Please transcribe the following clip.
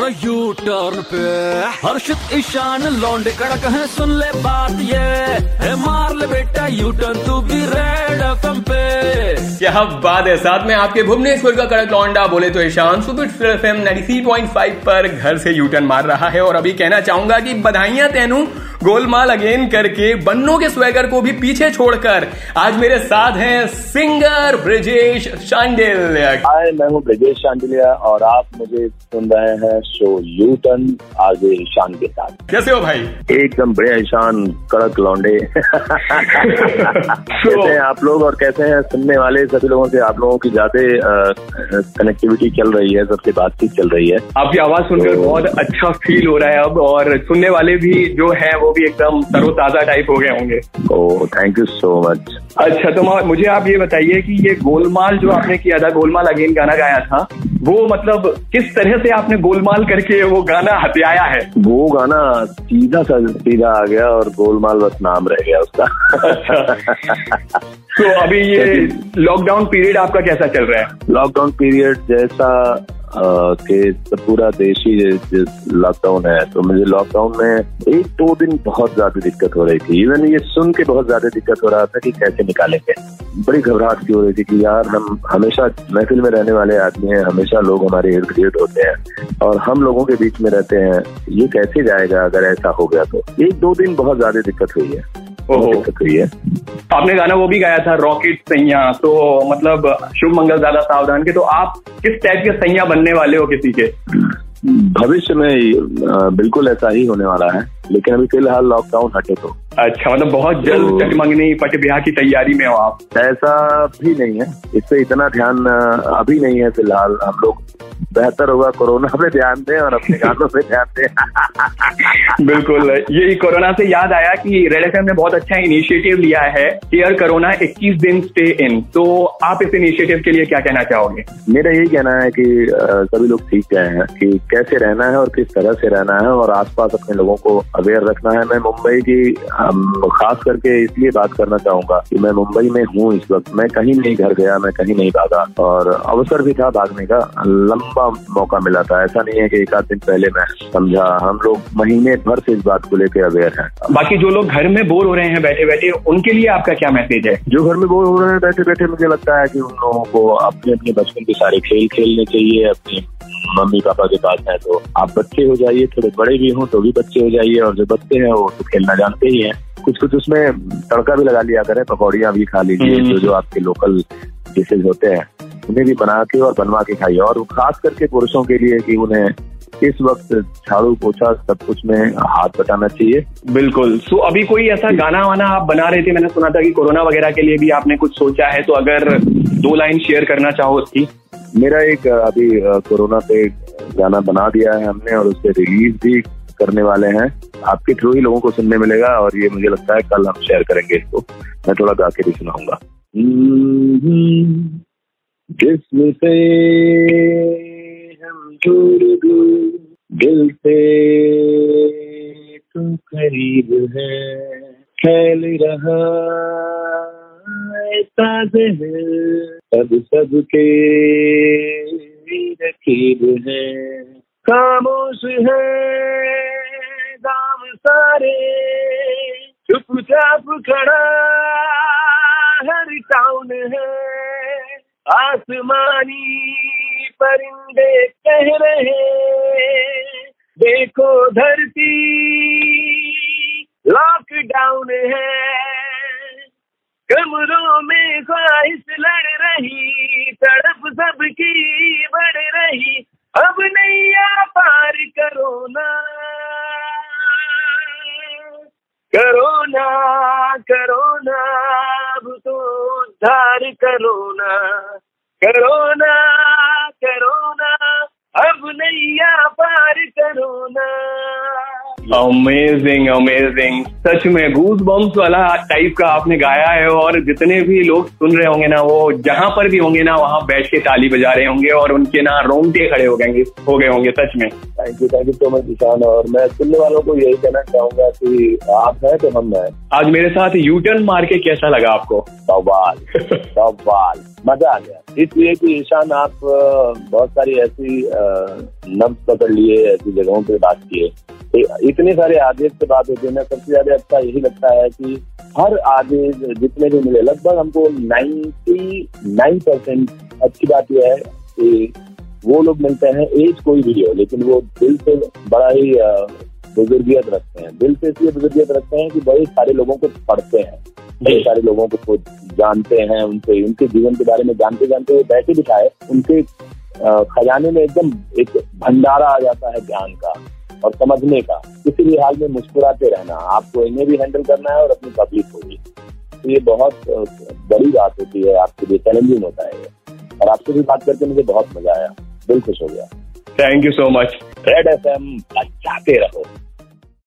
U turn पे। हर्षित, ईशान, लौंडे, कड़क है, सुन ले बात ये। है मार ले बेटा यू टर्न तू भी रेड एफएम पे। क्या बात है साथ में आपके भुवनेश्वर का कड़क लौंडा? बोले तो Ishaan, super FM M five पर घर से यू टर्न मार रहा है और अभी कहना चाहूँगा कि बधाइयाँ तेनू। गोलमाल अगेन करके बन्नों के स्वेगर को भी पीछे छोड़कर आज मेरे साथ हैं सिंगर ब्रजेश शांडिल्य। हाय मैं हूँ ब्रजेश शांडिलिया और आप मुझे सुन रहे हैं शो यू टर्न आगे ईशान के साथ। कैसे हो भाई? एकदम बढ़िया ईशान कड़क लौंडे। कैसे हैं आप लोग और कैसे हैं सुनने वाले सभी लोगों से? आप लोगों की ज़्यादा कनेक्टिविटी चल रही है सबसे बातचीत चल रही है। आपकी आवाज़ सुनकर बहुत अच्छा फील हो रहा है अब और सुनने वाले भी जो है वो भी एकदम तरोताजा टाइप हो गए होंगे। Oh thank you so much अच्छा तो मुझे आप ये बताइए कि ये गोलमाल जो आपने किया था गोलमाल अगेन गाना गाया था वो मतलब किस तरह से आपने गोलमाल करके वो गाना हथियाया है? वो गाना सीधा सा सीधा आ गया और गोलमाल बस नाम रह गया उसका। तो अभी ये लॉकडाउन पीरियड आपका कैसा चल रहा है? लॉकडाउन पीरियड जैसा कि पूरा देश ही लॉकडाउन है। तो मुझे लॉकडाउन में एक दो दिन बहुत ज़्यादा दिक्कत हो रही थी। इवन ये सुन के बहुत ज़्यादा दिक्कत हो रहा था कि कैसे निकालेंगे। बड़ी घबराहट की हो रही थी कि यार, हम हमेशा महफिल में रहने वाले आदमी हैं, हमेशा लोग हमारे इर्द गिर्द होते हैं और हम लोगों के बीच में रहते हैं। ये कैसे जाएगा अगर ऐसा हो गया तो? एक दो दिन बहुत ज़्यादा दिक्कत हुई है। बहुत ओहो। है। आपने गाना वो भी गाया था रॉकेट सैया। तो मतलब शुभ मंगल ज़्यादा सावधान के। तो आप किस टाइप के सैया बनने वाले हो किसी के? भविष्य में बिल्कुल ऐसा ही होने वाला है। लेकिन अभी फ़िलहाल लॉकडाउन हटे तो। अच्छा मतलब बहुत जल्द तो- चटमंगनी पट ब्याह की तैयारी में हो आप। ऐसा भी नहीं है। इससे इतना ध्यान अभी नहीं है फ़िलहाल। हम लोग बेहतर होगा कोरोना पे ध्यान दें और अपने गानों पे ध्यान दें। बिल्कुल ये कोरोना से याद आया कि रेड एफ़ ने बहुत अच्छा इनिशिएटिव लिया है केयर कोरोना 21 दिन स्टे इन तो आप इस इनिशिएटिव के लिए क्या कहना चाहोगे? मेरा यही कहना है कि सभी लोग सीख गए हैं कि कैसे रहना है और किस तरह से रहना है और आसपास अपने लोगों को अवेयर रखना है। मैं मुंबई की खास करके इसलिए बात करना चाहूँगा कि मैं मुंबई में हूँ इस वक्त। मैं कहीं नहीं घर गया मैं कहीं नहीं भागा और अवसर भी था भागने का। लंबा मौका मिला था। ऐसा नहीं है कि एक आध दिन पहले मैं समझा। हम लोग महीने भर से इस बात को लेकर अवेयर हैं। बाकी जो लोग घर में बोर हो रहे हैं बैठे बैठे उनके लिए आपका क्या मैसेज है? जो घर में बोर हो रहे हैं बैठे बैठे मुझे लगता है कि उन लोगों को अपने अपने बचपन के सारे खेल खेलने चाहिए अपने मम्मी पापा के पास है तो आप बच्चे हो जाइए थोड़े बड़े भी हों तो भी बच्चे हो जाइए और जो बच्चे हैं वो तो खेलना जानते ही हैं। कुछ कुछ उसमें तड़का भी लगा लिया करें पकौड़ियाँ भी खा लीजिए हम्म। जो जो आपके लोकल डिशेज होते हैं। उन्हें भी बना के और बनवा के खाइए और खास करके पुरुषों के लिए कि उन्हें इस वक्त झाड़ू पोछा सब कुछ में हाथ बटाना चाहिए। बिल्कुल। सो अभी कोई ऐसा गाना वाना आप बना रहे थे? मैंने सुना था कि कोरोना वगैरह के लिए भी आपने कुछ सोचा है तो अगर दो लाइन शेयर करना चाहो उसकी। मेरा एक अभी कोरोना पे गाना बना दिया है हमने और उसे रिलीज़ भी करने वाले हैं। आपके थ्रू ही लोगों को सुनने मिलेगा और ये मुझे लगता है कल हम शेयर करेंगे इसको। मैं थोड़ा गा के भी सुनाऊँगा। जिसम से हम दूर दूर दिल से तू करीब है। फैल रहा ताज़े है सब सब के रकीब है। खामोश है दाम सारे, चुपचाप खड़ा आसमानी परिंदे कह रहे देखो धरती लॉकडाउन है। कमरों में ख्वाहिश लड़ रही, तड़प सबकी बढ़ रही, अब नैया पार करो ना करो ना करो ना अब तो उद्धार करो ना करो ना। अमेजिंग अमेजिंग सच में गूज बम्स वाला टाइप का आपने गाया है और जितने भी लोग सुन रहे होंगे ना वो जहाँ पर भी होंगे ना वहाँ बैठ के ताली बजा रहे होंगे और उनके ना रोंगटे खड़े हो गए हो गए होंगे सच में। Thank you thank you so much Ishaan और मैं सुनने वालों को यही कहना चाहूँगा कि आप हैं तो हम हैं। आज मेरे साथ यू टर्न मार के कैसा लगा आपको? सवाल सवाल मज़ा आ गया। इसलिए कि ईशान आप बहुत सारी ऐसी नब्ज पकड़ लिए ऐसी जगहों पे बात किए। इतने सारे आदेश से बात होते हैं सबसे ज़्यादा अच्छा यही लगता है कि हर आदेश जितने भी मिले, लगभग हमको नाइन्टी नाइन परसेंट अच्छी बात यह है कि वो लोग मिलते हैं, एज कोई भी हो, लेकिन वो दिल से बड़ा ही बुजुर्गियत रखते हैं। दिल से इसलिए बुजुर्गियत रखते हैं कि बड़े सारे लोगों को पढ़ते हैं। बड़े सारे लोगों को जानते हैं उनसे, उनके जीवन के बारे में जानते जानते हुए बैठे बिठाए उनके खजाने में एकदम एक भंडारा आ जाता है ज्ञान का। और समझने का। किसी भी हाल में मुस्कुराते रहना आपको इन्हें भी हैंडल करना है और अपनी पब्लिक को भी। तो ये बहुत बड़ी बात होती है आपके लिए चैलेंजिंग होता है और आपसे भी बात करके मुझे बहुत मज़ा आया। दिल खुश हो गया। Thank you so much Red F M बचाते रहो।